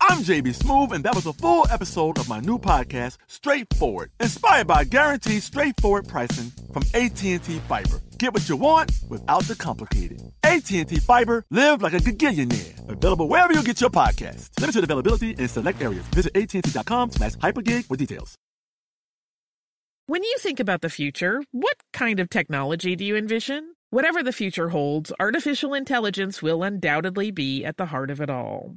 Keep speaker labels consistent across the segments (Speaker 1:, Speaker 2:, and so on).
Speaker 1: I'm JB Smoove, and that was a full episode of my new podcast, Straightforward, inspired by guaranteed straightforward pricing from AT&T Fiber. Get what you want without the complicated. AT&T Fiber, live like a gigillionaire. Available wherever you get your podcast. Limited availability in select areas. Visit AT&T.com slash hypergig for details.
Speaker 2: When you think about the future, what kind of technology do you envision? Whatever the future holds, artificial intelligence will undoubtedly be at the heart of it all.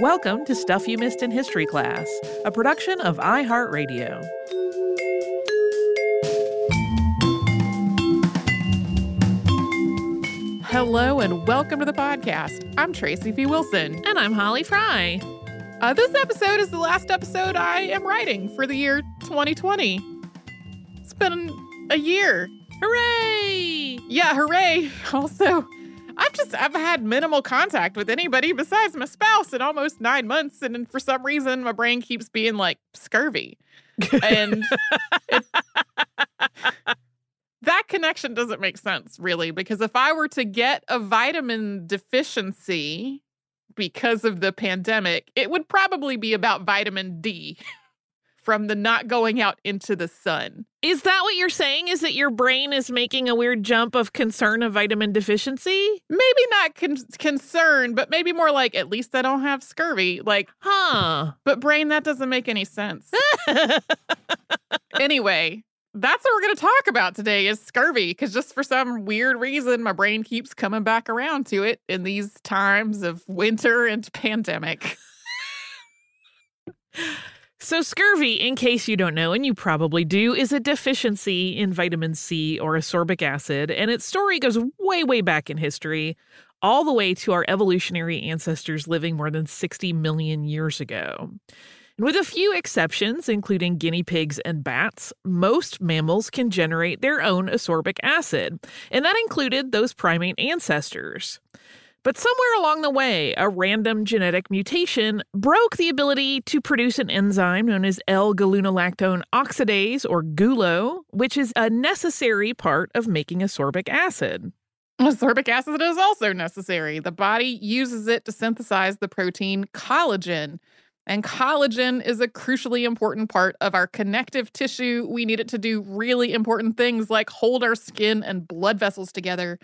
Speaker 2: Welcome to Stuff You Missed in History Class, a production of iHeartRadio.
Speaker 3: Hello and welcome to the podcast. I'm Tracy V. Wilson.
Speaker 2: And I'm Holly Fry.
Speaker 3: Uh, this episode is the last episode I am writing for the year 2020. It's been a year.
Speaker 2: Hooray!
Speaker 3: Yeah, hooray. Also, I've just I've had minimal contact with anybody besides my spouse in almost nine months, and for some reason my brain keeps being like scurvy, and it, that connection doesn't make sense really because if I were to get a vitamin deficiency because of the pandemic, it would probably be about vitamin D. from the not going out into the sun.
Speaker 2: Is that what you're saying? Is that your brain is making a weird jump of concern of vitamin deficiency?
Speaker 3: Maybe not con- concern, but maybe more like at least I don't have scurvy. Like,
Speaker 2: huh?
Speaker 3: But brain, that doesn't make any sense. anyway, that's what we're going to talk about today is scurvy because just for some weird reason my brain keeps coming back around to it in these times of winter and pandemic.
Speaker 2: So, scurvy, in case you don't know, and you probably do, is a deficiency in vitamin C or ascorbic acid, and its story goes way, way back in history, all the way to our evolutionary ancestors living more than 60 million years ago. And with a few exceptions, including guinea pigs and bats, most mammals can generate their own ascorbic acid, and that included those primate ancestors. But somewhere along the way, a random genetic mutation broke the ability to produce an enzyme known as L-gulonolactone oxidase, or GULO, which is a necessary part of making ascorbic acid.
Speaker 3: Ascorbic acid is also necessary. The body uses it to synthesize the protein collagen. And collagen is a crucially important part of our connective tissue. We need it to do really important things like hold our skin and blood vessels together.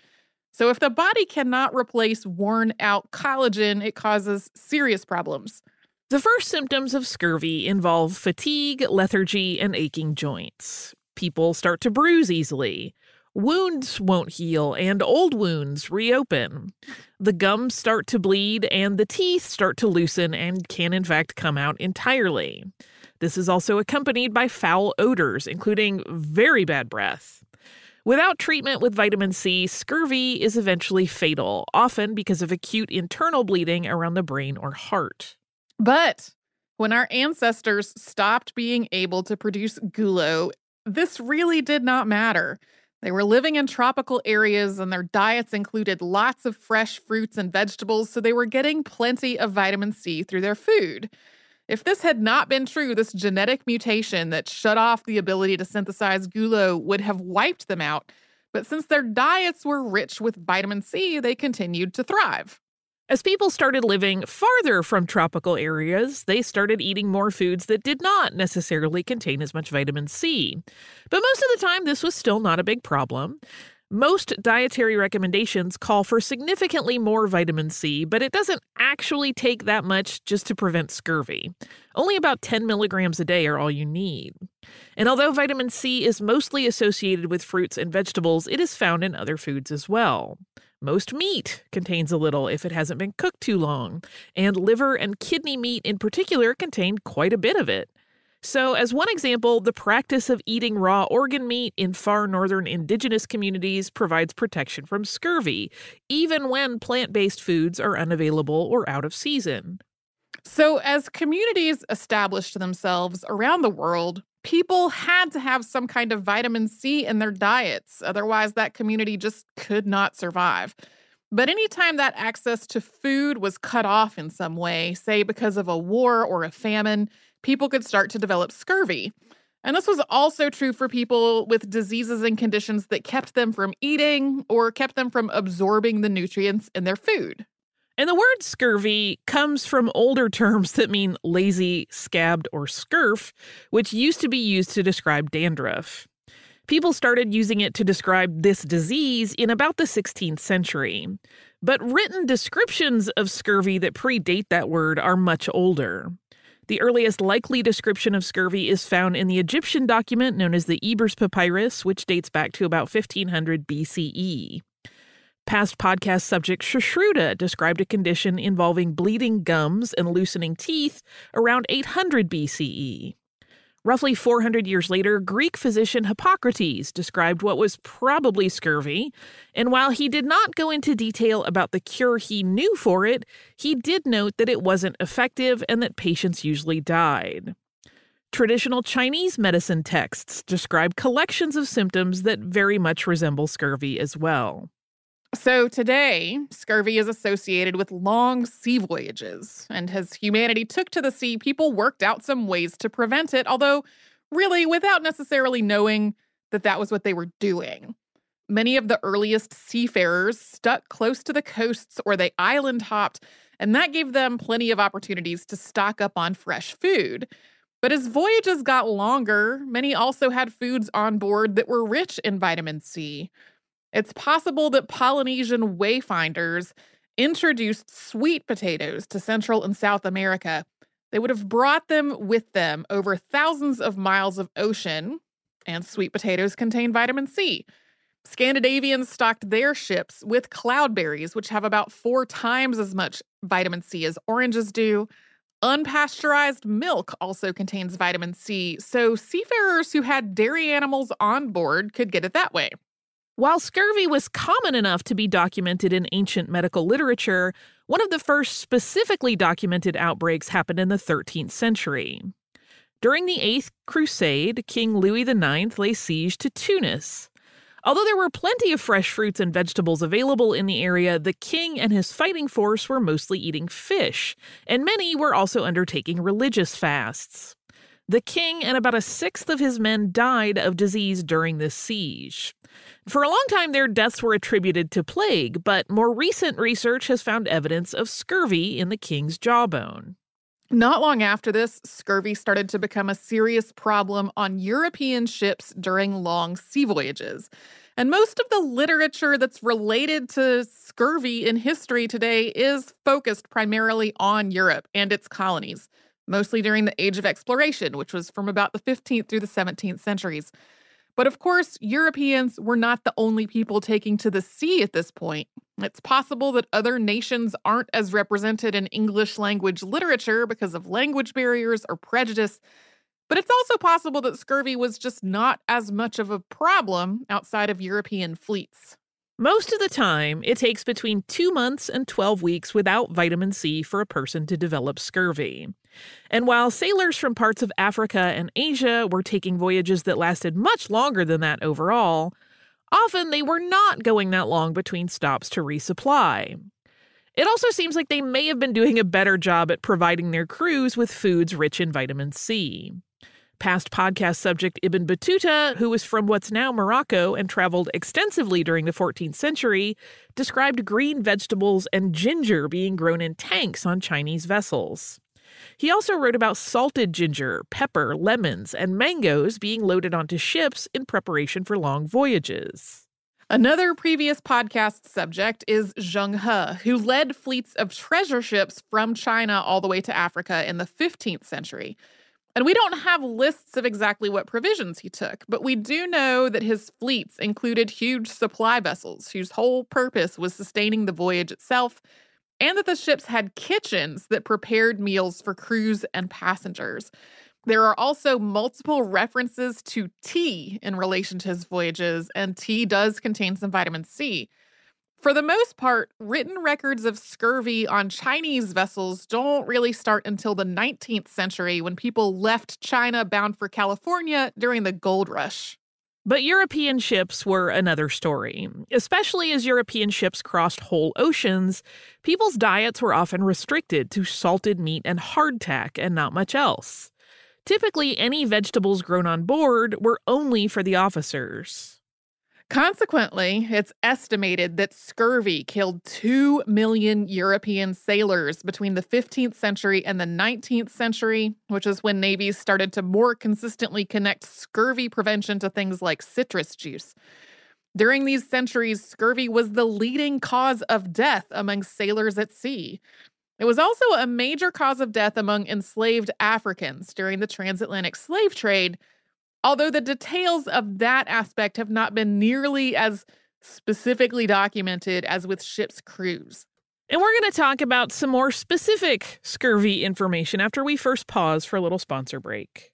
Speaker 3: So, if the body cannot replace worn out collagen, it causes serious problems.
Speaker 2: The first symptoms of scurvy involve fatigue, lethargy, and aching joints. People start to bruise easily. Wounds won't heal, and old wounds reopen. The gums start to bleed, and the teeth start to loosen and can, in fact, come out entirely. This is also accompanied by foul odors, including very bad breath. Without treatment with vitamin C, scurvy is eventually fatal, often because of acute internal bleeding around the brain or heart.
Speaker 3: But when our ancestors stopped being able to produce gulo, this really did not matter. They were living in tropical areas and their diets included lots of fresh fruits and vegetables, so they were getting plenty of vitamin C through their food. If this had not been true, this genetic mutation that shut off the ability to synthesize gulo would have wiped them out. But since their diets were rich with vitamin C, they continued to thrive.
Speaker 2: As people started living farther from tropical areas, they started eating more foods that did not necessarily contain as much vitamin C. But most of the time, this was still not a big problem. Most dietary recommendations call for significantly more vitamin C, but it doesn't actually take that much just to prevent scurvy. Only about 10 milligrams a day are all you need. And although vitamin C is mostly associated with fruits and vegetables, it is found in other foods as well. Most meat contains a little if it hasn't been cooked too long, and liver and kidney meat in particular contain quite a bit of it. So, as one example, the practice of eating raw organ meat in far northern indigenous communities provides protection from scurvy, even when plant based foods are unavailable or out of season.
Speaker 3: So, as communities established themselves around the world, people had to have some kind of vitamin C in their diets. Otherwise, that community just could not survive. But anytime that access to food was cut off in some way, say because of a war or a famine, people could start to develop scurvy. And this was also true for people with diseases and conditions that kept them from eating or kept them from absorbing the nutrients in their food.
Speaker 2: And the word scurvy comes from older terms that mean lazy, scabbed, or scurf, which used to be used to describe dandruff. People started using it to describe this disease in about the 16th century. But written descriptions of scurvy that predate that word are much older. The earliest likely description of scurvy is found in the Egyptian document known as the Ebers Papyrus, which dates back to about 1500 BCE. Past podcast subject Sushruta described a condition involving bleeding gums and loosening teeth around 800 BCE. Roughly 400 years later, Greek physician Hippocrates described what was probably scurvy, and while he did not go into detail about the cure he knew for it, he did note that it wasn't effective and that patients usually died. Traditional Chinese medicine texts describe collections of symptoms that very much resemble scurvy as well.
Speaker 3: So today, scurvy is associated with long sea voyages, and as humanity took to the sea, people worked out some ways to prevent it, although really without necessarily knowing that that was what they were doing. Many of the earliest seafarers stuck close to the coasts or they island hopped, and that gave them plenty of opportunities to stock up on fresh food. But as voyages got longer, many also had foods on board that were rich in vitamin C. It's possible that Polynesian wayfinders introduced sweet potatoes to Central and South America. They would have brought them with them over thousands of miles of ocean, and sweet potatoes contain vitamin C. Scandinavians stocked their ships with cloudberries, which have about four times as much vitamin C as oranges do. Unpasteurized milk also contains vitamin C, so seafarers who had dairy animals on board could get it that way.
Speaker 2: While scurvy was common enough to be documented in ancient medical literature, one of the first specifically documented outbreaks happened in the 13th century. During the Eighth Crusade, King Louis IX lay siege to Tunis. Although there were plenty of fresh fruits and vegetables available in the area, the king and his fighting force were mostly eating fish, and many were also undertaking religious fasts. The king and about a sixth of his men died of disease during this siege. For a long time, their deaths were attributed to plague, but more recent research has found evidence of scurvy in the king's jawbone.
Speaker 3: Not long after this, scurvy started to become a serious problem on European ships during long sea voyages. And most of the literature that's related to scurvy in history today is focused primarily on Europe and its colonies, mostly during the Age of Exploration, which was from about the 15th through the 17th centuries. But of course, Europeans were not the only people taking to the sea at this point. It's possible that other nations aren't as represented in English language literature because of language barriers or prejudice. But it's also possible that scurvy was just not as much of a problem outside of European fleets.
Speaker 2: Most of the time, it takes between two months and 12 weeks without vitamin C for a person to develop scurvy. And while sailors from parts of Africa and Asia were taking voyages that lasted much longer than that overall, often they were not going that long between stops to resupply. It also seems like they may have been doing a better job at providing their crews with foods rich in vitamin C. Past podcast subject Ibn Battuta, who was from what's now Morocco and traveled extensively during the 14th century, described green vegetables and ginger being grown in tanks on Chinese vessels. He also wrote about salted ginger, pepper, lemons, and mangoes being loaded onto ships in preparation for long voyages.
Speaker 3: Another previous podcast subject is Zheng He, who led fleets of treasure ships from China all the way to Africa in the 15th century. And we don't have lists of exactly what provisions he took, but we do know that his fleets included huge supply vessels whose whole purpose was sustaining the voyage itself, and that the ships had kitchens that prepared meals for crews and passengers. There are also multiple references to tea in relation to his voyages, and tea does contain some vitamin C. For the most part, written records of scurvy on Chinese vessels don't really start until the 19th century when people left China bound for California during the gold rush.
Speaker 2: But European ships were another story. Especially as European ships crossed whole oceans, people's diets were often restricted to salted meat and hardtack and not much else. Typically, any vegetables grown on board were only for the officers.
Speaker 3: Consequently, it's estimated that scurvy killed 2 million European sailors between the 15th century and the 19th century, which is when navies started to more consistently connect scurvy prevention to things like citrus juice. During these centuries, scurvy was the leading cause of death among sailors at sea. It was also a major cause of death among enslaved Africans during the transatlantic slave trade, although the details of that aspect have not been nearly as specifically documented as with ships' crews.
Speaker 2: And we're going to talk about some more specific scurvy information after we first pause for a little sponsor break.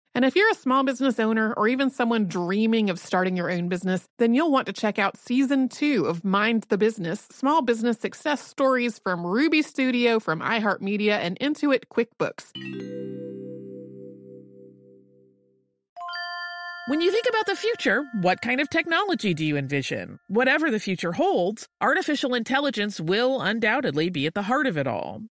Speaker 3: And if you're a small business owner or even someone dreaming of starting your own business, then you'll want to check out season two of Mind the Business Small Business Success Stories from Ruby Studio, from iHeartMedia, and Intuit QuickBooks.
Speaker 2: When you think about the future, what kind of technology do you envision? Whatever the future holds, artificial intelligence will undoubtedly be at the heart of it all.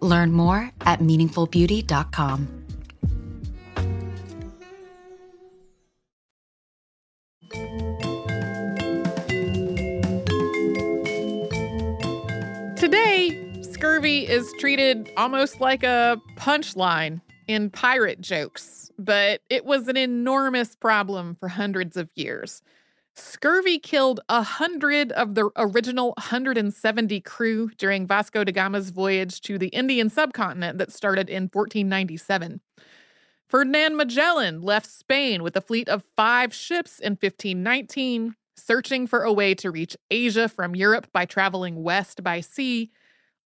Speaker 4: Learn more at meaningfulbeauty.com.
Speaker 3: Today, scurvy is treated almost like a punchline in pirate jokes, but it was an enormous problem for hundreds of years. Scurvy killed a hundred of the original 170 crew during Vasco da Gama's voyage to the Indian subcontinent that started in 1497. Ferdinand Magellan left Spain with a fleet of five ships in 1519, searching for a way to reach Asia from Europe by traveling west by sea.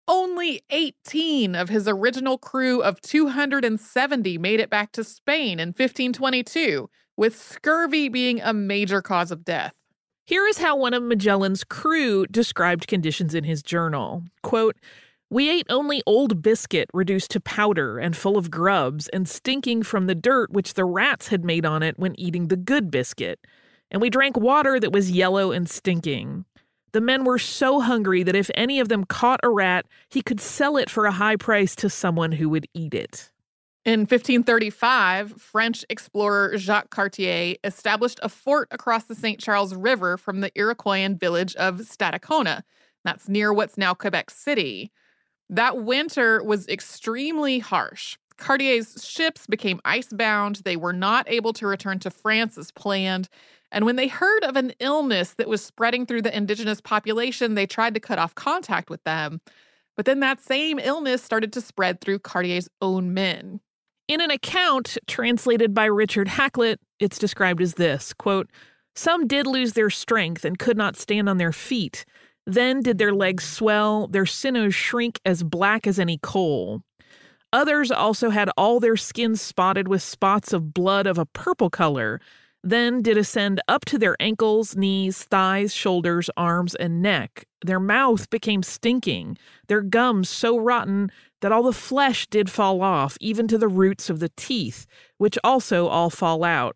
Speaker 3: Only 18 of his original crew of 270 made it back to Spain in 1522 with scurvy being a major cause of death.
Speaker 2: Here is how one of Magellan's crew described conditions in his journal. Quote, we ate only old biscuit reduced to powder and full of grubs and stinking from the dirt which the rats had made on it when eating the good biscuit. And we drank water that was yellow and stinking. The men were so hungry that if any of them caught a rat, he could sell it for a high price to someone who would eat it.
Speaker 3: In 1535, French explorer Jacques Cartier established a fort across the St. Charles River from the Iroquoian village of Stadacona. That's near what's now Quebec City. That winter was extremely harsh. Cartier's ships became icebound. They were not able to return to France as planned. And when they heard of an illness that was spreading through the indigenous population, they tried to cut off contact with them. But then that same illness started to spread through Cartier's own men.
Speaker 2: In an account translated by Richard Hakluyt, it's described as this quote, Some did lose their strength and could not stand on their feet. Then did their legs swell, their sinews shrink as black as any coal. Others also had all their skins spotted with spots of blood of a purple color, then did ascend up to their ankles, knees, thighs, shoulders, arms, and neck. Their mouth became stinking, their gums so rotten that all the flesh did fall off, even to the roots of the teeth, which also all fall out.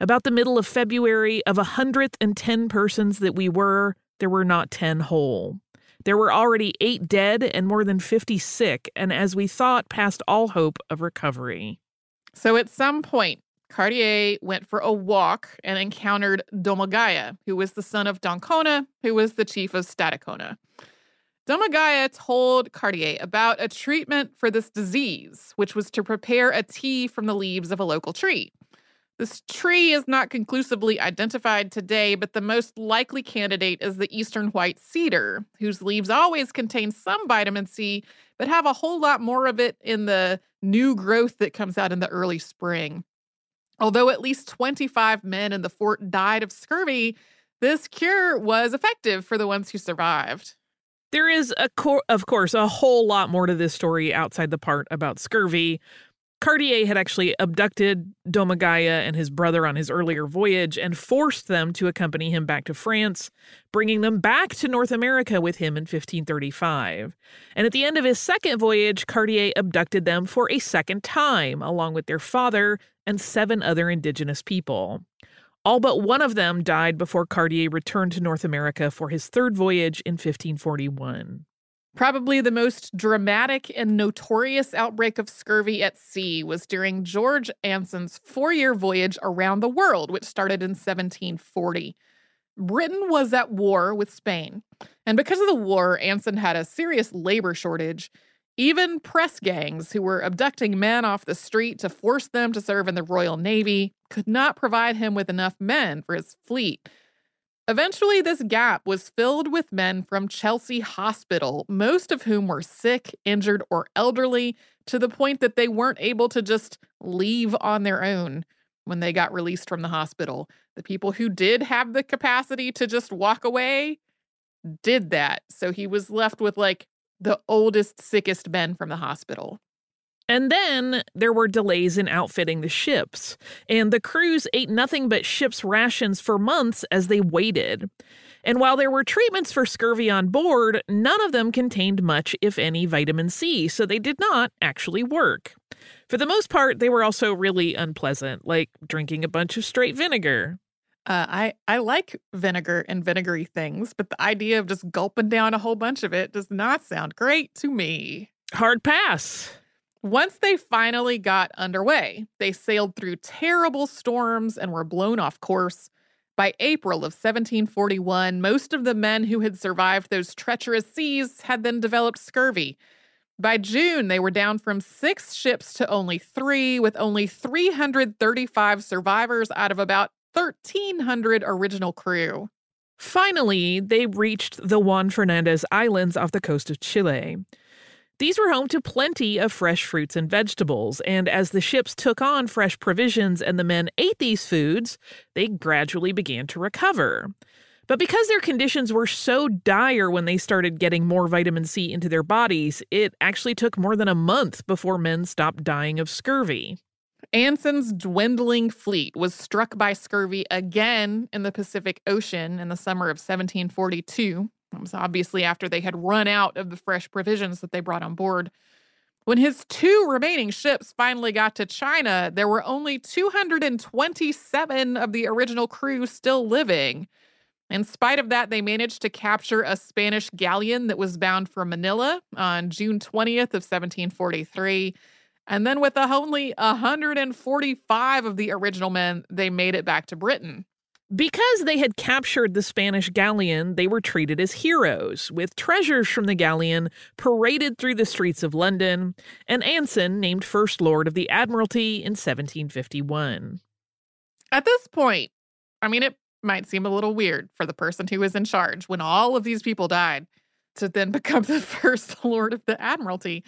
Speaker 2: About the middle of February, of a hundred and ten persons that we were, there were not ten whole. There were already eight dead and more than fifty sick, and as we thought, past all hope of recovery.
Speaker 3: So at some point, Cartier went for a walk and encountered Domagaya, who was the son of Donnacona, who was the chief of Stadacona. Domagaya told Cartier about a treatment for this disease, which was to prepare a tea from the leaves of a local tree. This tree is not conclusively identified today, but the most likely candidate is the eastern white cedar, whose leaves always contain some vitamin C, but have a whole lot more of it in the new growth that comes out in the early spring. Although at least 25 men in the fort died of scurvy, this cure was effective for the ones who survived.
Speaker 2: There is, a cor- of course, a whole lot more to this story outside the part about scurvy. Cartier had actually abducted Domagaya and his brother on his earlier voyage and forced them to accompany him back to France, bringing them back to North America with him in 1535. And at the end of his second voyage, Cartier abducted them for a second time, along with their father and seven other indigenous people. All but one of them died before Cartier returned to North America for his third voyage in 1541.
Speaker 3: Probably the most dramatic and notorious outbreak of scurvy at sea was during George Anson's four year voyage around the world, which started in 1740. Britain was at war with Spain. And because of the war, Anson had a serious labor shortage. Even press gangs who were abducting men off the street to force them to serve in the Royal Navy could not provide him with enough men for his fleet. Eventually, this gap was filled with men from Chelsea Hospital, most of whom were sick, injured, or elderly, to the point that they weren't able to just leave on their own when they got released from the hospital. The people who did have the capacity to just walk away did that. So he was left with like the oldest, sickest men from the hospital.
Speaker 2: And then there were delays in outfitting the ships, and the crews ate nothing but ship's rations for months as they waited. And while there were treatments for scurvy on board, none of them contained much, if any, vitamin C, so they did not actually work. For the most part, they were also really unpleasant, like drinking a bunch of straight vinegar.
Speaker 3: Uh, I I like vinegar and vinegary things, but the idea of just gulping down a whole bunch of it does not sound great to me.
Speaker 2: Hard pass.
Speaker 3: Once they finally got underway, they sailed through terrible storms and were blown off course. By April of 1741, most of the men who had survived those treacherous seas had then developed scurvy. By June, they were down from six ships to only three, with only 335 survivors out of about 1,300 original crew.
Speaker 2: Finally, they reached the Juan Fernandez Islands off the coast of Chile. These were home to plenty of fresh fruits and vegetables, and as the ships took on fresh provisions and the men ate these foods, they gradually began to recover. But because their conditions were so dire when they started getting more vitamin C into their bodies, it actually took more than a month before men stopped dying of scurvy.
Speaker 3: Anson's dwindling fleet was struck by scurvy again in the Pacific Ocean in the summer of 1742. It was obviously after they had run out of the fresh provisions that they brought on board. When his two remaining ships finally got to China, there were only 227 of the original crew still living. In spite of that, they managed to capture a Spanish galleon that was bound for Manila on June 20th of 1743. And then with only 145 of the original men, they made it back to Britain.
Speaker 2: Because they had captured the Spanish galleon, they were treated as heroes, with treasures from the galleon paraded through the streets of London, and Anson named First Lord of the Admiralty in 1751.
Speaker 3: At this point, I mean, it might seem a little weird for the person who was in charge when all of these people died to then become the First Lord of the Admiralty.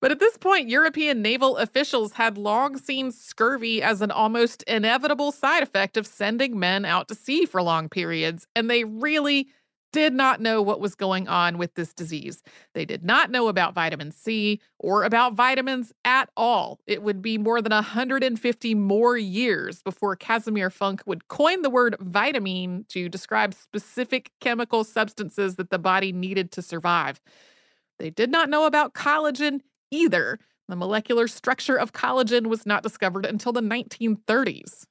Speaker 3: But at this point, European naval officials had long seen scurvy as an almost inevitable side effect of sending men out to sea for long periods, and they really did not know what was going on with this disease. They did not know about vitamin C or about vitamins at all. It would be more than 150 more years before Casimir Funk would coin the word vitamin to describe specific chemical substances that the body needed to survive. They did not know about collagen either. The molecular structure of collagen was not discovered until the 1930s.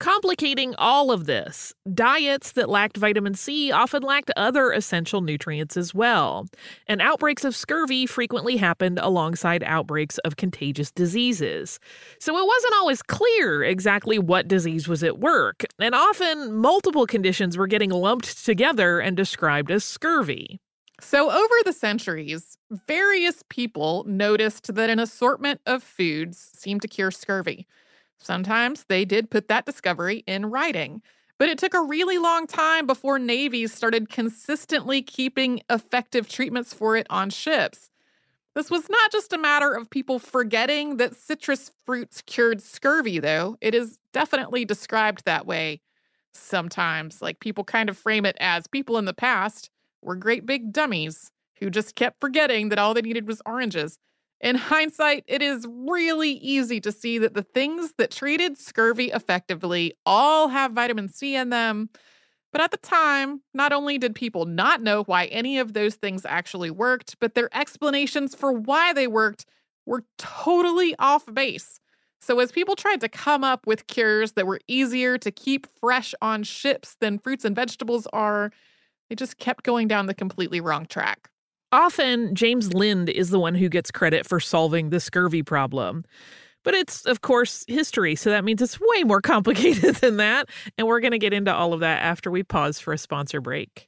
Speaker 2: Complicating all of this, diets that lacked vitamin C often lacked other essential nutrients as well, and outbreaks of scurvy frequently happened alongside outbreaks of contagious diseases. So it wasn't always clear exactly what disease was at work, and often multiple conditions were getting lumped together and described as scurvy.
Speaker 3: So, over the centuries, various people noticed that an assortment of foods seemed to cure scurvy. Sometimes they did put that discovery in writing, but it took a really long time before navies started consistently keeping effective treatments for it on ships. This was not just a matter of people forgetting that citrus fruits cured scurvy, though. It is definitely described that way sometimes. Like people kind of frame it as people in the past were great big dummies who just kept forgetting that all they needed was oranges. In hindsight, it is really easy to see that the things that treated scurvy effectively all have vitamin C in them. But at the time, not only did people not know why any of those things actually worked, but their explanations for why they worked were totally off base. So, as people tried to come up with cures that were easier to keep fresh on ships than fruits and vegetables are, they just kept going down the completely wrong track.
Speaker 2: Often, James Lind is the one who gets credit for solving the scurvy problem. But it's, of course, history, so that means it's way more complicated than that. And we're going to get into all of that after we pause for a sponsor break.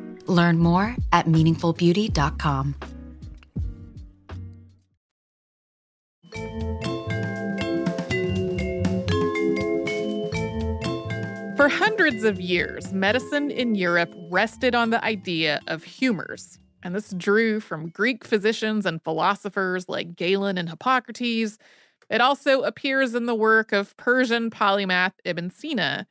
Speaker 4: Learn more at meaningfulbeauty.com.
Speaker 3: For hundreds of years, medicine in Europe rested on the idea of humors. And this drew from Greek physicians and philosophers like Galen and Hippocrates. It also appears in the work of Persian polymath Ibn Sina.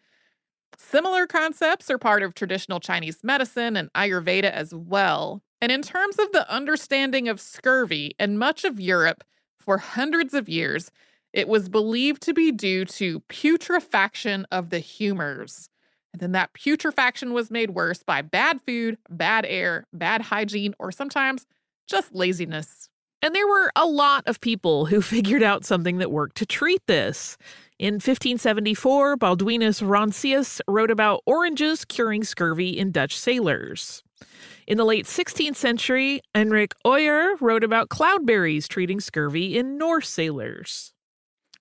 Speaker 3: Similar concepts are part of traditional Chinese medicine and Ayurveda as well. And in terms of the understanding of scurvy in much of Europe for hundreds of years, it was believed to be due to putrefaction of the humors. And then that putrefaction was made worse by bad food, bad air, bad hygiene, or sometimes just laziness.
Speaker 2: And there were a lot of people who figured out something that worked to treat this. In 1574, Balduinus Roncius wrote about oranges curing scurvy in Dutch sailors. In the late 16th century, Henrik Hoyer wrote about cloudberries treating scurvy in Norse sailors.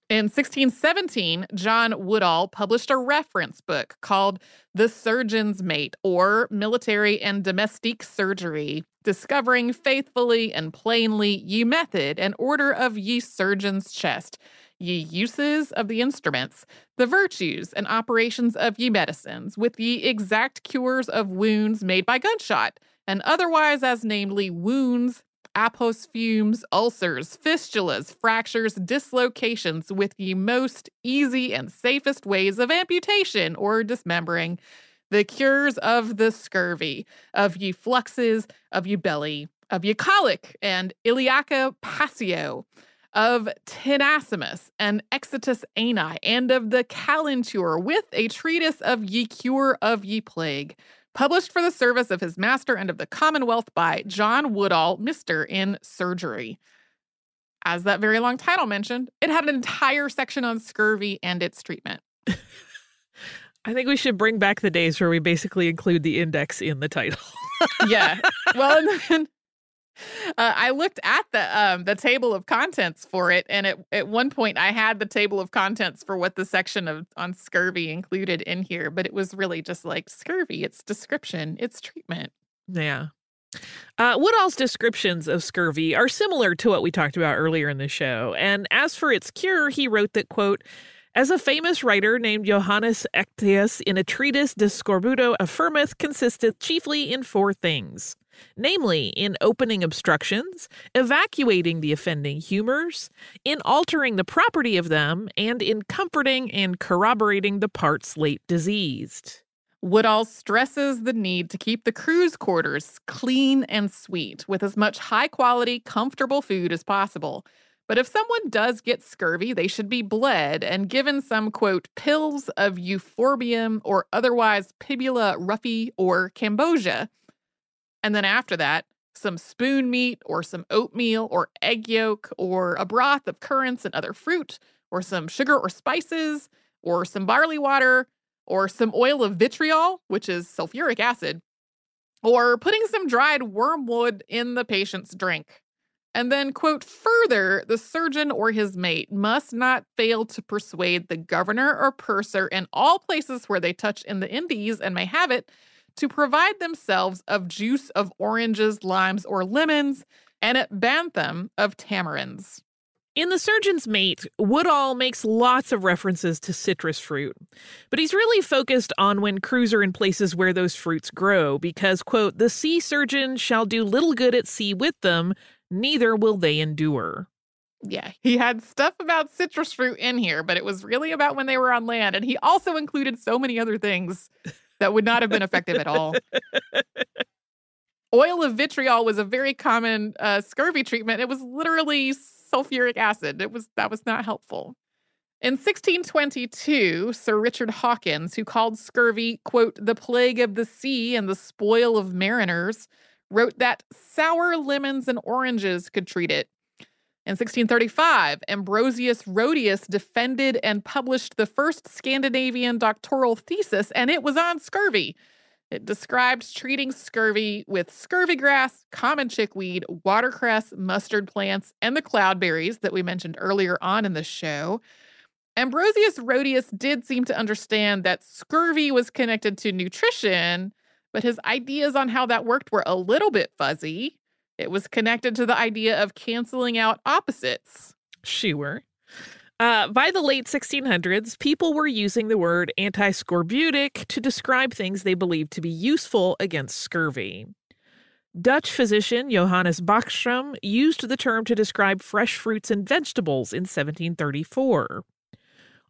Speaker 3: In 1617, John Woodall published a reference book called The Surgeon's Mate, or Military and Domestic Surgery, discovering faithfully and plainly ye method and order of ye surgeon's chest, ye uses of the instruments, the virtues and operations of ye medicines, with ye exact cures of wounds made by gunshot, and otherwise as namely wounds, apostumes, ulcers, fistulas, fractures, dislocations with ye most easy and safest ways of amputation or dismembering, the cures of the scurvy, of ye fluxes, of ye belly, of ye colic and iliaca passio, of tenacimus and exitus ani, and of the calenture, with a treatise of ye cure of ye plague published for the service of his master and of the Commonwealth by John Woodall, Mr. in Surgery. As that very long title mentioned, it had an entire section on scurvy and its treatment.
Speaker 2: I think we should bring back the days where we basically include the index in the title.
Speaker 3: yeah. Well, and then Uh, I looked at the um, the table of contents for it, and at, at one point I had the table of contents for what the section of on scurvy included in here, but it was really just like scurvy. It's description, it's treatment.
Speaker 2: Yeah. Uh, Woodall's descriptions of scurvy are similar to what we talked about earlier in the show. And as for its cure, he wrote that, quote, as a famous writer named Johannes Echthius in a treatise De Scorbuto affirmeth, consisteth chiefly in four things namely, in opening obstructions, evacuating the offending humors, in altering the property of them, and in comforting and corroborating the parts late diseased.
Speaker 3: Woodall stresses the need to keep the crew's quarters clean and sweet with as much high quality, comfortable food as possible. But if someone does get scurvy, they should be bled and given some, quote, pills of euphorbium or otherwise pibula ruffii or cambogia. And then after that, some spoon meat or some oatmeal or egg yolk or a broth of currants and other fruit or some sugar or spices or some barley water or some oil of vitriol, which is sulfuric acid, or putting some dried wormwood in the patient's drink. And then, quote, further, the surgeon or his mate must not fail to persuade the governor or purser in all places where they touch in the Indies and may have it to provide themselves of juice of oranges, limes, or lemons, and at Bantam of tamarinds.
Speaker 2: In The Surgeon's Mate, Woodall makes lots of references to citrus fruit, but he's really focused on when crews are in places where those fruits grow because, quote, the sea surgeon shall do little good at sea with them, neither will they endure.
Speaker 3: Yeah, he had stuff about citrus fruit in here, but it was really about when they were on land. And he also included so many other things that would not have been effective at all. Oil of vitriol was a very common uh, scurvy treatment. It was literally sulfuric acid. It was that was not helpful. In 1622, Sir Richard Hawkins, who called scurvy, quote, the plague of the sea and the spoil of mariners, wrote that sour lemons and oranges could treat it. In 1635, Ambrosius Rhodius defended and published the first Scandinavian doctoral thesis, and it was on scurvy. It described treating scurvy with scurvy grass, common chickweed, watercress, mustard plants, and the cloudberries that we mentioned earlier on in the show. Ambrosius Rhodius did seem to understand that scurvy was connected to nutrition, but his ideas on how that worked were a little bit fuzzy. It was connected to the idea of canceling out opposites.
Speaker 2: Sure. Uh, by the late 1600s, people were using the word antiscorbutic to describe things they believed to be useful against scurvy. Dutch physician Johannes Bachstrom used the term to describe fresh fruits and vegetables in 1734.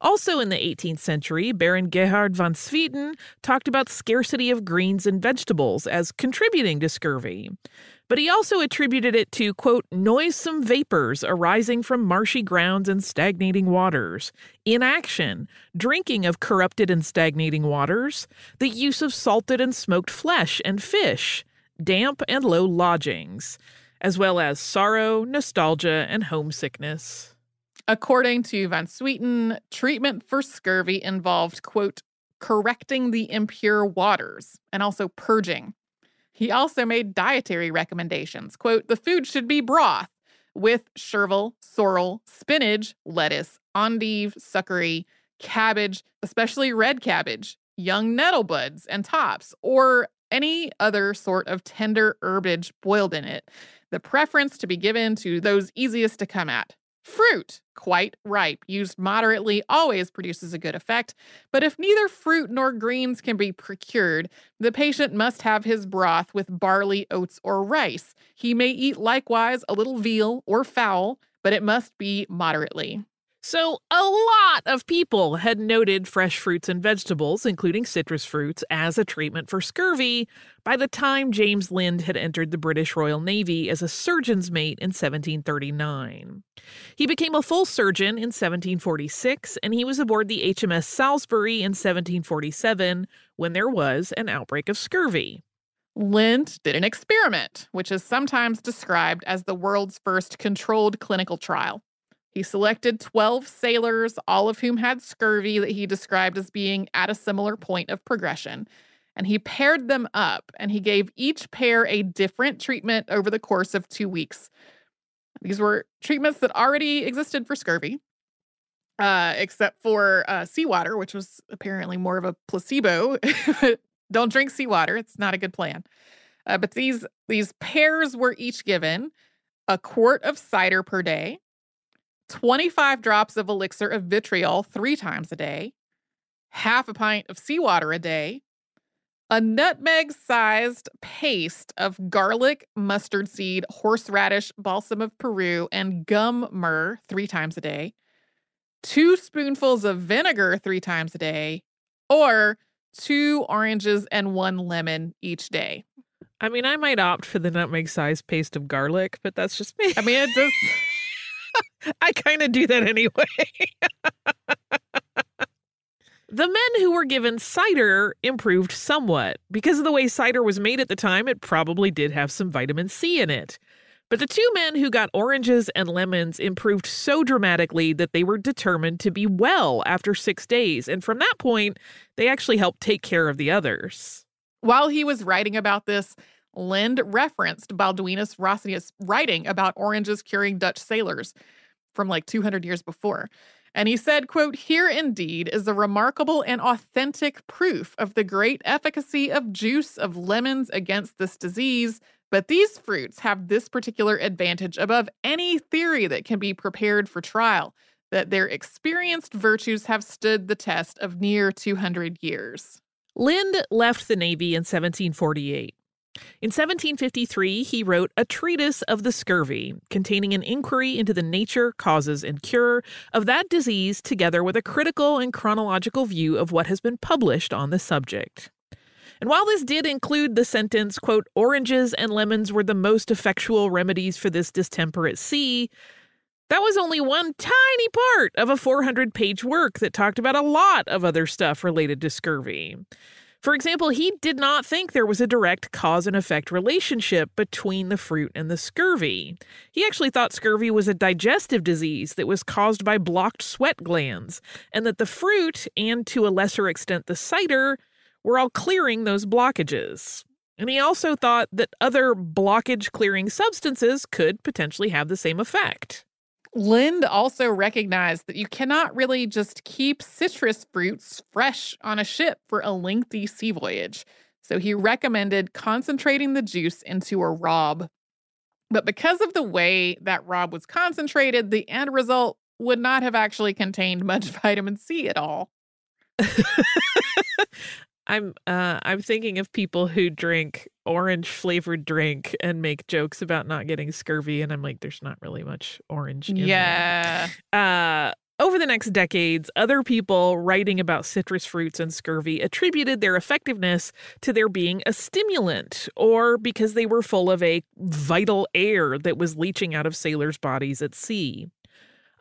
Speaker 2: Also in the 18th century, Baron Gerhard von Swieten talked about scarcity of greens and vegetables as contributing to scurvy. But he also attributed it to, quote, noisome vapors arising from marshy grounds and stagnating waters, inaction, drinking of corrupted and stagnating waters, the use of salted and smoked flesh and fish, damp and low lodgings, as well as sorrow, nostalgia, and homesickness.
Speaker 3: According to Van Swieten, treatment for scurvy involved, quote, correcting the impure waters and also purging. He also made dietary recommendations. Quote, the food should be broth with chervil, sorrel, spinach, lettuce, endive, succory, cabbage, especially red cabbage, young nettle buds and tops, or any other sort of tender herbage boiled in it. The preference to be given to those easiest to come at. Fruit, quite ripe, used moderately, always produces a good effect. But if neither fruit nor greens can be procured, the patient must have his broth with barley, oats, or rice. He may eat likewise a little veal or fowl, but it must be moderately.
Speaker 2: So, a lot of people had noted fresh fruits and vegetables, including citrus fruits, as a treatment for scurvy by the time James Lind had entered the British Royal Navy as a surgeon's mate in 1739. He became a full surgeon in 1746, and he was aboard the HMS Salisbury in 1747 when there was an outbreak of scurvy.
Speaker 3: Lind did an experiment, which is sometimes described as the world's first controlled clinical trial. He selected 12 sailors, all of whom had scurvy that he described as being at a similar point of progression. and he paired them up and he gave each pair a different treatment over the course of two weeks. These were treatments that already existed for scurvy, uh, except for uh, seawater, which was apparently more of a placebo. Don't drink seawater; it's not a good plan. Uh, but these these pairs were each given a quart of cider per day, 25 drops of elixir of vitriol three times a day, half a pint of seawater a day, a nutmeg sized paste of garlic, mustard seed, horseradish, balsam of Peru, and gum myrrh three times a day, two spoonfuls of vinegar three times a day, or two oranges and one lemon each day.
Speaker 2: I mean, I might opt for the nutmeg sized paste of garlic, but that's just me.
Speaker 3: I mean, it just.
Speaker 2: I kind of do that anyway. the men who were given cider improved somewhat. Because of the way cider was made at the time, it probably did have some vitamin C in it. But the two men who got oranges and lemons improved so dramatically that they were determined to be well after six days. And from that point, they actually helped take care of the others.
Speaker 3: While he was writing about this, Lind referenced Balduinus Ronsseus writing about oranges curing Dutch sailors from like 200 years before. And he said, quote, here indeed is a remarkable and authentic proof of the great efficacy of juice of lemons against this disease. But these fruits have this particular advantage above any theory that can be prepared for trial, that their experienced virtues have stood the test of near 200 years.
Speaker 2: Lind left the Navy in 1748. In 1753, he wrote A Treatise of the Scurvy, containing an inquiry into the nature, causes, and cure of that disease, together with a critical and chronological view of what has been published on the subject. And while this did include the sentence, quote, oranges and lemons were the most effectual remedies for this distemper at sea, that was only one tiny part of a 400 page work that talked about a lot of other stuff related to scurvy. For example, he did not think there was a direct cause and effect relationship between the fruit and the scurvy. He actually thought scurvy was a digestive disease that was caused by blocked sweat glands, and that the fruit, and to a lesser extent the cider, were all clearing those blockages. And he also thought that other blockage clearing substances could potentially have the same effect.
Speaker 3: Lind also recognized that you cannot really just keep citrus fruits fresh on a ship for a lengthy sea voyage. So he recommended concentrating the juice into a rob. But because of the way that rob was concentrated, the end result would not have actually contained much vitamin C at all.
Speaker 2: I'm uh, I'm thinking of people who drink orange flavored drink and make jokes about not getting scurvy, and I'm like, there's not really much orange.
Speaker 3: yeah.
Speaker 2: Uh, over the next decades, other people writing about citrus fruits and scurvy attributed their effectiveness to their being a stimulant or because they were full of a vital air that was leaching out of sailors' bodies at sea.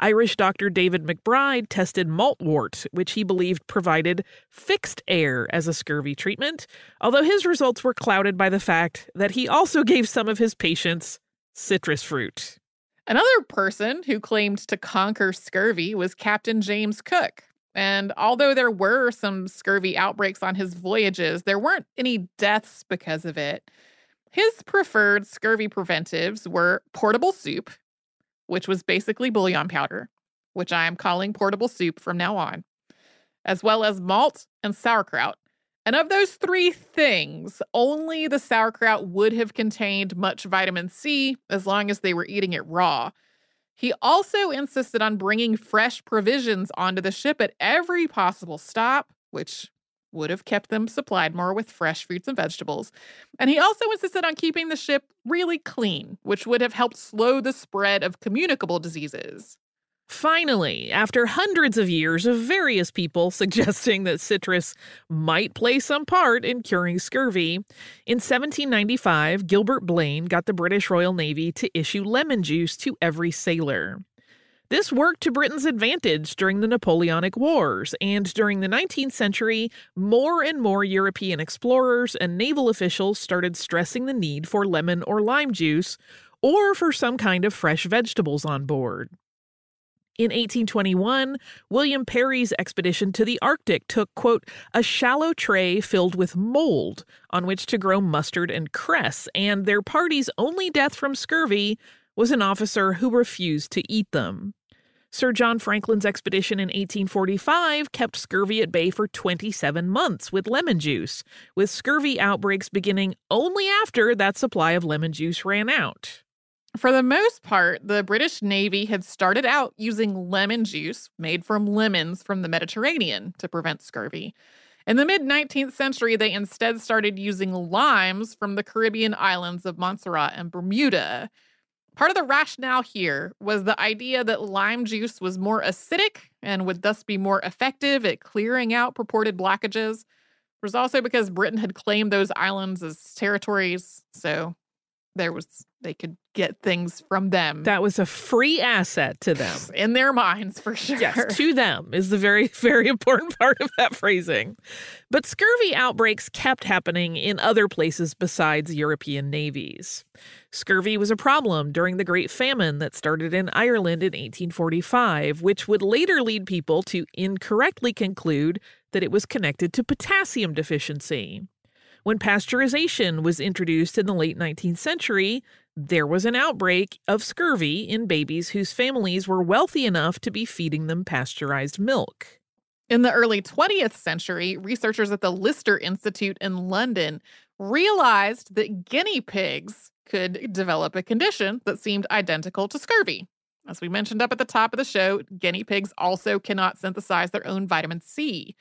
Speaker 2: Irish doctor David McBride tested maltwort, which he believed provided fixed air as a scurvy treatment, although his results were clouded by the fact that he also gave some of his patients citrus fruit.
Speaker 3: Another person who claimed to conquer scurvy was Captain James Cook. And although there were some scurvy outbreaks on his voyages, there weren't any deaths because of it. His preferred scurvy preventives were portable soup, which was basically bouillon powder, which I am calling portable soup from now on, as well as malt and sauerkraut. And of those three things, only the sauerkraut would have contained much vitamin C as long as they were eating it raw. He also insisted on bringing fresh provisions onto the ship at every possible stop, which would have kept them supplied more with fresh fruits and vegetables. And he also insisted on keeping the ship really clean, which would have helped slow the spread of communicable diseases.
Speaker 2: Finally, after hundreds of years of various people suggesting that citrus might play some part in curing scurvy, in 1795, Gilbert Blane got the British Royal Navy to issue lemon juice to every sailor. This worked to Britain's advantage during the Napoleonic Wars, and during the 19th century, more and more European explorers and naval officials started stressing the need for lemon or lime juice, or for some kind of fresh vegetables on board. In 1821, William Parry's expedition to the Arctic took, quote, a shallow tray filled with mold on which to grow mustard and cress, and their party's only death from scurvy was an officer who refused to eat them. Sir John Franklin's expedition in 1845 kept scurvy at bay for 27 months with lemon juice, with scurvy outbreaks beginning only after that supply of lemon juice ran out.
Speaker 3: For the most part, the British Navy had started out using lemon juice made from lemons from the Mediterranean to prevent scurvy. In the mid 19th century, they instead started using limes from the Caribbean islands of Montserrat and Bermuda. Part of the rationale here was the idea that lime juice was more acidic and would thus be more effective at clearing out purported blockages. It was also because Britain had claimed those islands as territories, so there was they could get things from them.
Speaker 2: That was a free asset to them.
Speaker 3: In their minds, for sure.
Speaker 2: Yes, to them is the very, very important part of that phrasing. But scurvy outbreaks kept happening in other places besides European navies. Scurvy was a problem during the Great Famine that started in Ireland in 1845, which would later lead people to incorrectly conclude that it was connected to potassium deficiency. When pasteurization was introduced in the late 19th century, there was an outbreak of scurvy in babies whose families were wealthy enough to be feeding them pasteurized milk.
Speaker 3: In the early 20th century, researchers at the Lister Institute in London realized that guinea pigs could develop a condition that seemed identical to scurvy. As we mentioned up at the top of the show, guinea pigs also cannot synthesize their own vitamin C.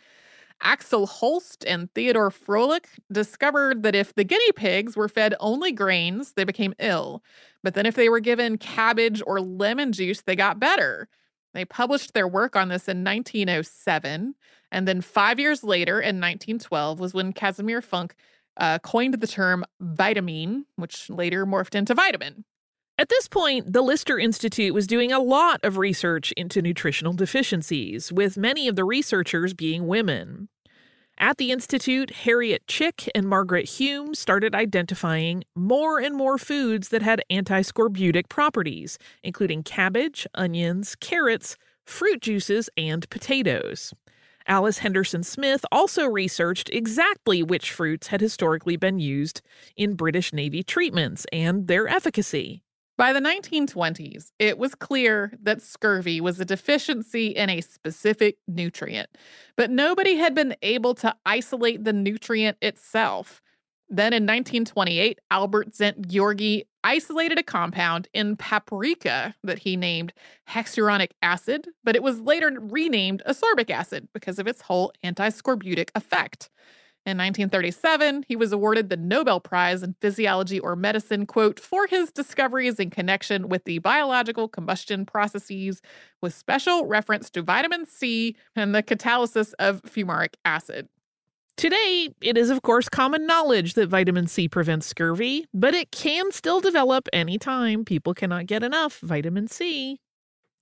Speaker 3: Axel Holst and Theodore Froelich discovered that if the guinea pigs were fed only grains, they became ill. But then if they were given cabbage or lemon juice, they got better. They published their work on this in 1907. And then five years later, in 1912, was when Casimir Funk uh, coined the term vitamine, which later morphed into vitamin.
Speaker 2: At this point, the Lister Institute was doing a lot of research into nutritional deficiencies, with many of the researchers being women. At the Institute, Harriet Chick and Margaret Hume started identifying more and more foods that had antiscorbutic properties, including cabbage, onions, carrots, fruit juices, and potatoes. Alice Henderson Smith also researched exactly which fruits had historically been used in British Navy treatments and their efficacy.
Speaker 3: By the 1920s, it was clear that scurvy was a deficiency in a specific nutrient, but nobody had been able to isolate the nutrient itself. Then in 1928, Albert Szent-Györgyi isolated a compound in paprika that he named hexuronic acid, but it was later renamed ascorbic acid because of its whole antiscorbutic effect. In 1937, he was awarded the Nobel Prize in Physiology or Medicine, quote, for his discoveries in connection with the biological combustion processes with special reference to vitamin C and the catalysis of fumaric acid.
Speaker 2: Today, it is of course common knowledge that vitamin C prevents scurvy, but it can still develop anytime people cannot get enough vitamin C.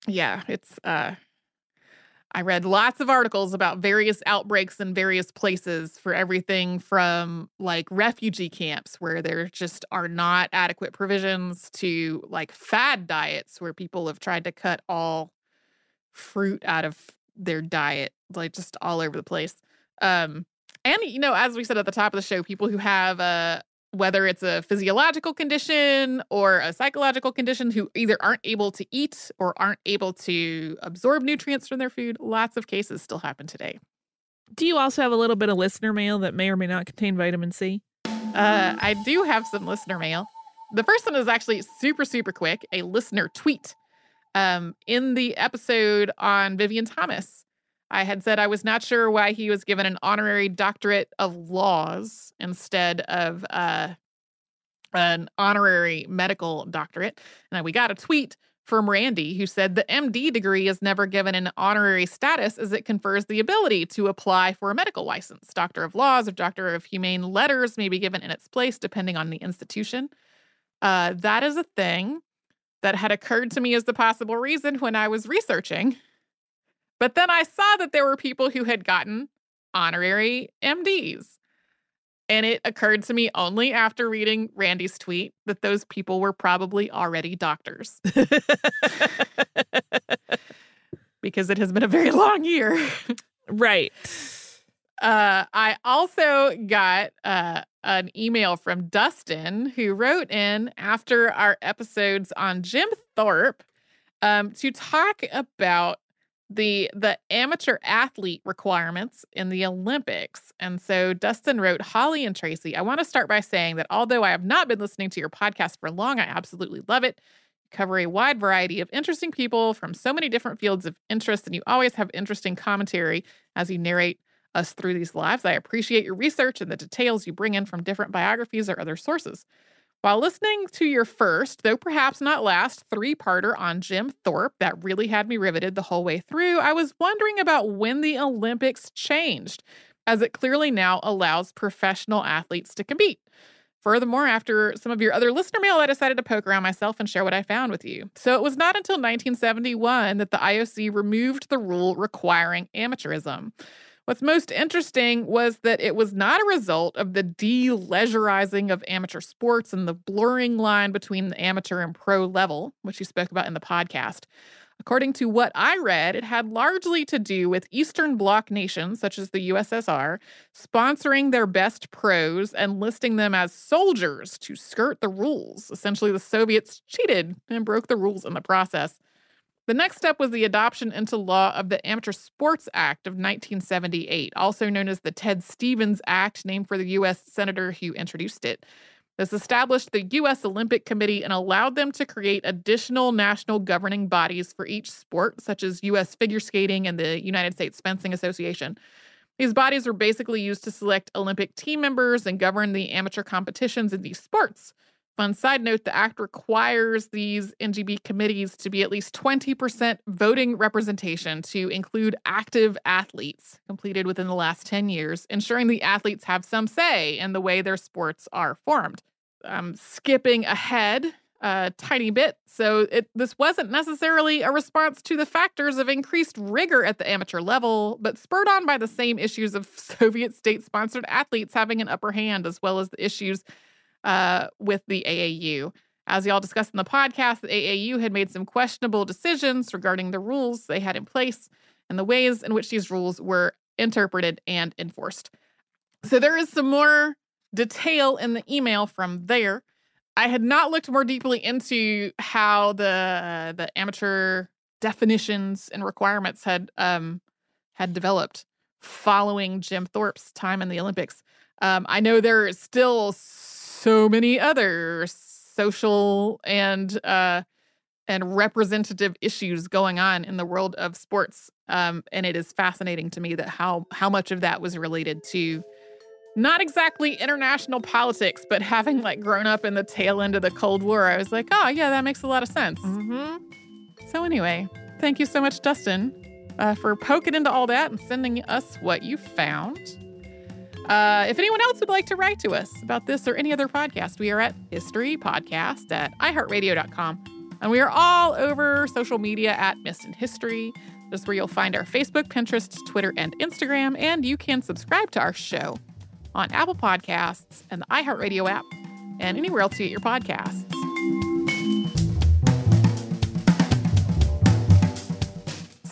Speaker 3: Yeah, it's uh I read lots of articles about various outbreaks in various places for everything from like refugee camps where there just are not adequate provisions to like fad diets where people have tried to cut all fruit out of their diet, like just all over the place. Um, and you know, as we said at the top of the show, people who have a whether it's a physiological condition or a psychological condition who either aren't able to eat or aren't able to absorb nutrients from their food. Lots of cases still happen today.
Speaker 2: Do you also have a little bit of listener mail that may or may not contain vitamin C?
Speaker 3: Uh, I do have some listener mail. The first one is actually super, super quick a listener tweet. Um, in the episode on Vivian Thomas, I had said I was not sure why he was given an honorary doctorate of laws instead of uh, an honorary medical doctorate. And we got a tweet from Randy who said the MD degree is never given an honorary status as it confers the ability to apply for a medical license. Doctor of Laws or Doctor of Humane Letters may be given in its place depending on the institution. Uh, that is a thing that had occurred to me as the possible reason when I was researching but then I saw that there were people who had gotten honorary MDs. And it occurred to me only after reading Randy's tweet that those people were probably already doctors. because it has been a very long year.
Speaker 2: Right.
Speaker 3: Uh, I also got uh, an email from Dustin who wrote in after our episodes on Jim Thorpe um, to talk about the the amateur athlete requirements in the Olympics. And so Dustin wrote, Holly and Tracy, I want to start by saying that although I have not been listening to your podcast for long, I absolutely love it. You cover a wide variety of interesting people from so many different fields of interest, and you always have interesting commentary as you narrate us through these lives. I appreciate your research and the details you bring in from different biographies or other sources. While listening to your first, though perhaps not last, three parter on Jim Thorpe that really had me riveted the whole way through, I was wondering about when the Olympics changed, as it clearly now allows professional athletes to compete. Furthermore, after some of your other listener mail, I decided to poke around myself and share what I found with you. So it was not until 1971 that the IOC removed the rule requiring amateurism. What's most interesting was that it was not a result of the de-leisurizing of amateur sports and the blurring line between the amateur and pro level, which you spoke about in the podcast. According to what I read, it had largely to do with Eastern Bloc nations, such as the USSR, sponsoring their best pros and listing them as soldiers to skirt the rules. Essentially, the Soviets cheated and broke the rules in the process. The next step was the adoption into law of the Amateur Sports Act of 1978, also known as the Ted Stevens Act, named for the U.S. Senator who introduced it. This established the U.S. Olympic Committee and allowed them to create additional national governing bodies for each sport, such as U.S. figure skating and the United States Fencing Association. These bodies were basically used to select Olympic team members and govern the amateur competitions in these sports. Fun side note the act requires these NGB committees to be at least 20% voting representation to include active athletes completed within the last 10 years, ensuring the athletes have some say in the way their sports are formed. I'm skipping ahead a tiny bit. So it this wasn't necessarily a response to the factors of increased rigor at the amateur level, but spurred on by the same issues of Soviet state-sponsored athletes having an upper hand as well as the issues uh, with the AAU. As y'all discussed in the podcast, the AAU had made some questionable decisions regarding the rules they had in place and the ways in which these rules were interpreted and enforced. So there is some more detail in the email from there. I had not looked more deeply into how the the amateur definitions and requirements had um, had developed following Jim Thorpe's time in the Olympics. Um, I know there is still so many other social and uh, and representative issues going on in the world of sports. Um, and it is fascinating to me that how how much of that was related to not exactly international politics, but having like grown up in the tail end of the Cold War, I was like, oh yeah, that makes a lot of sense. Mm-hmm. So anyway, thank you so much, Dustin, uh, for poking into all that and sending us what you found. Uh, if anyone else would like to write to us about this or any other podcast, we are at History Podcast at iHeartRadio.com. And we are all over social media at Missed in History. This is where you'll find our Facebook, Pinterest, Twitter, and Instagram. And you can subscribe to our show on Apple Podcasts and the iHeartRadio app and anywhere else you get your podcasts.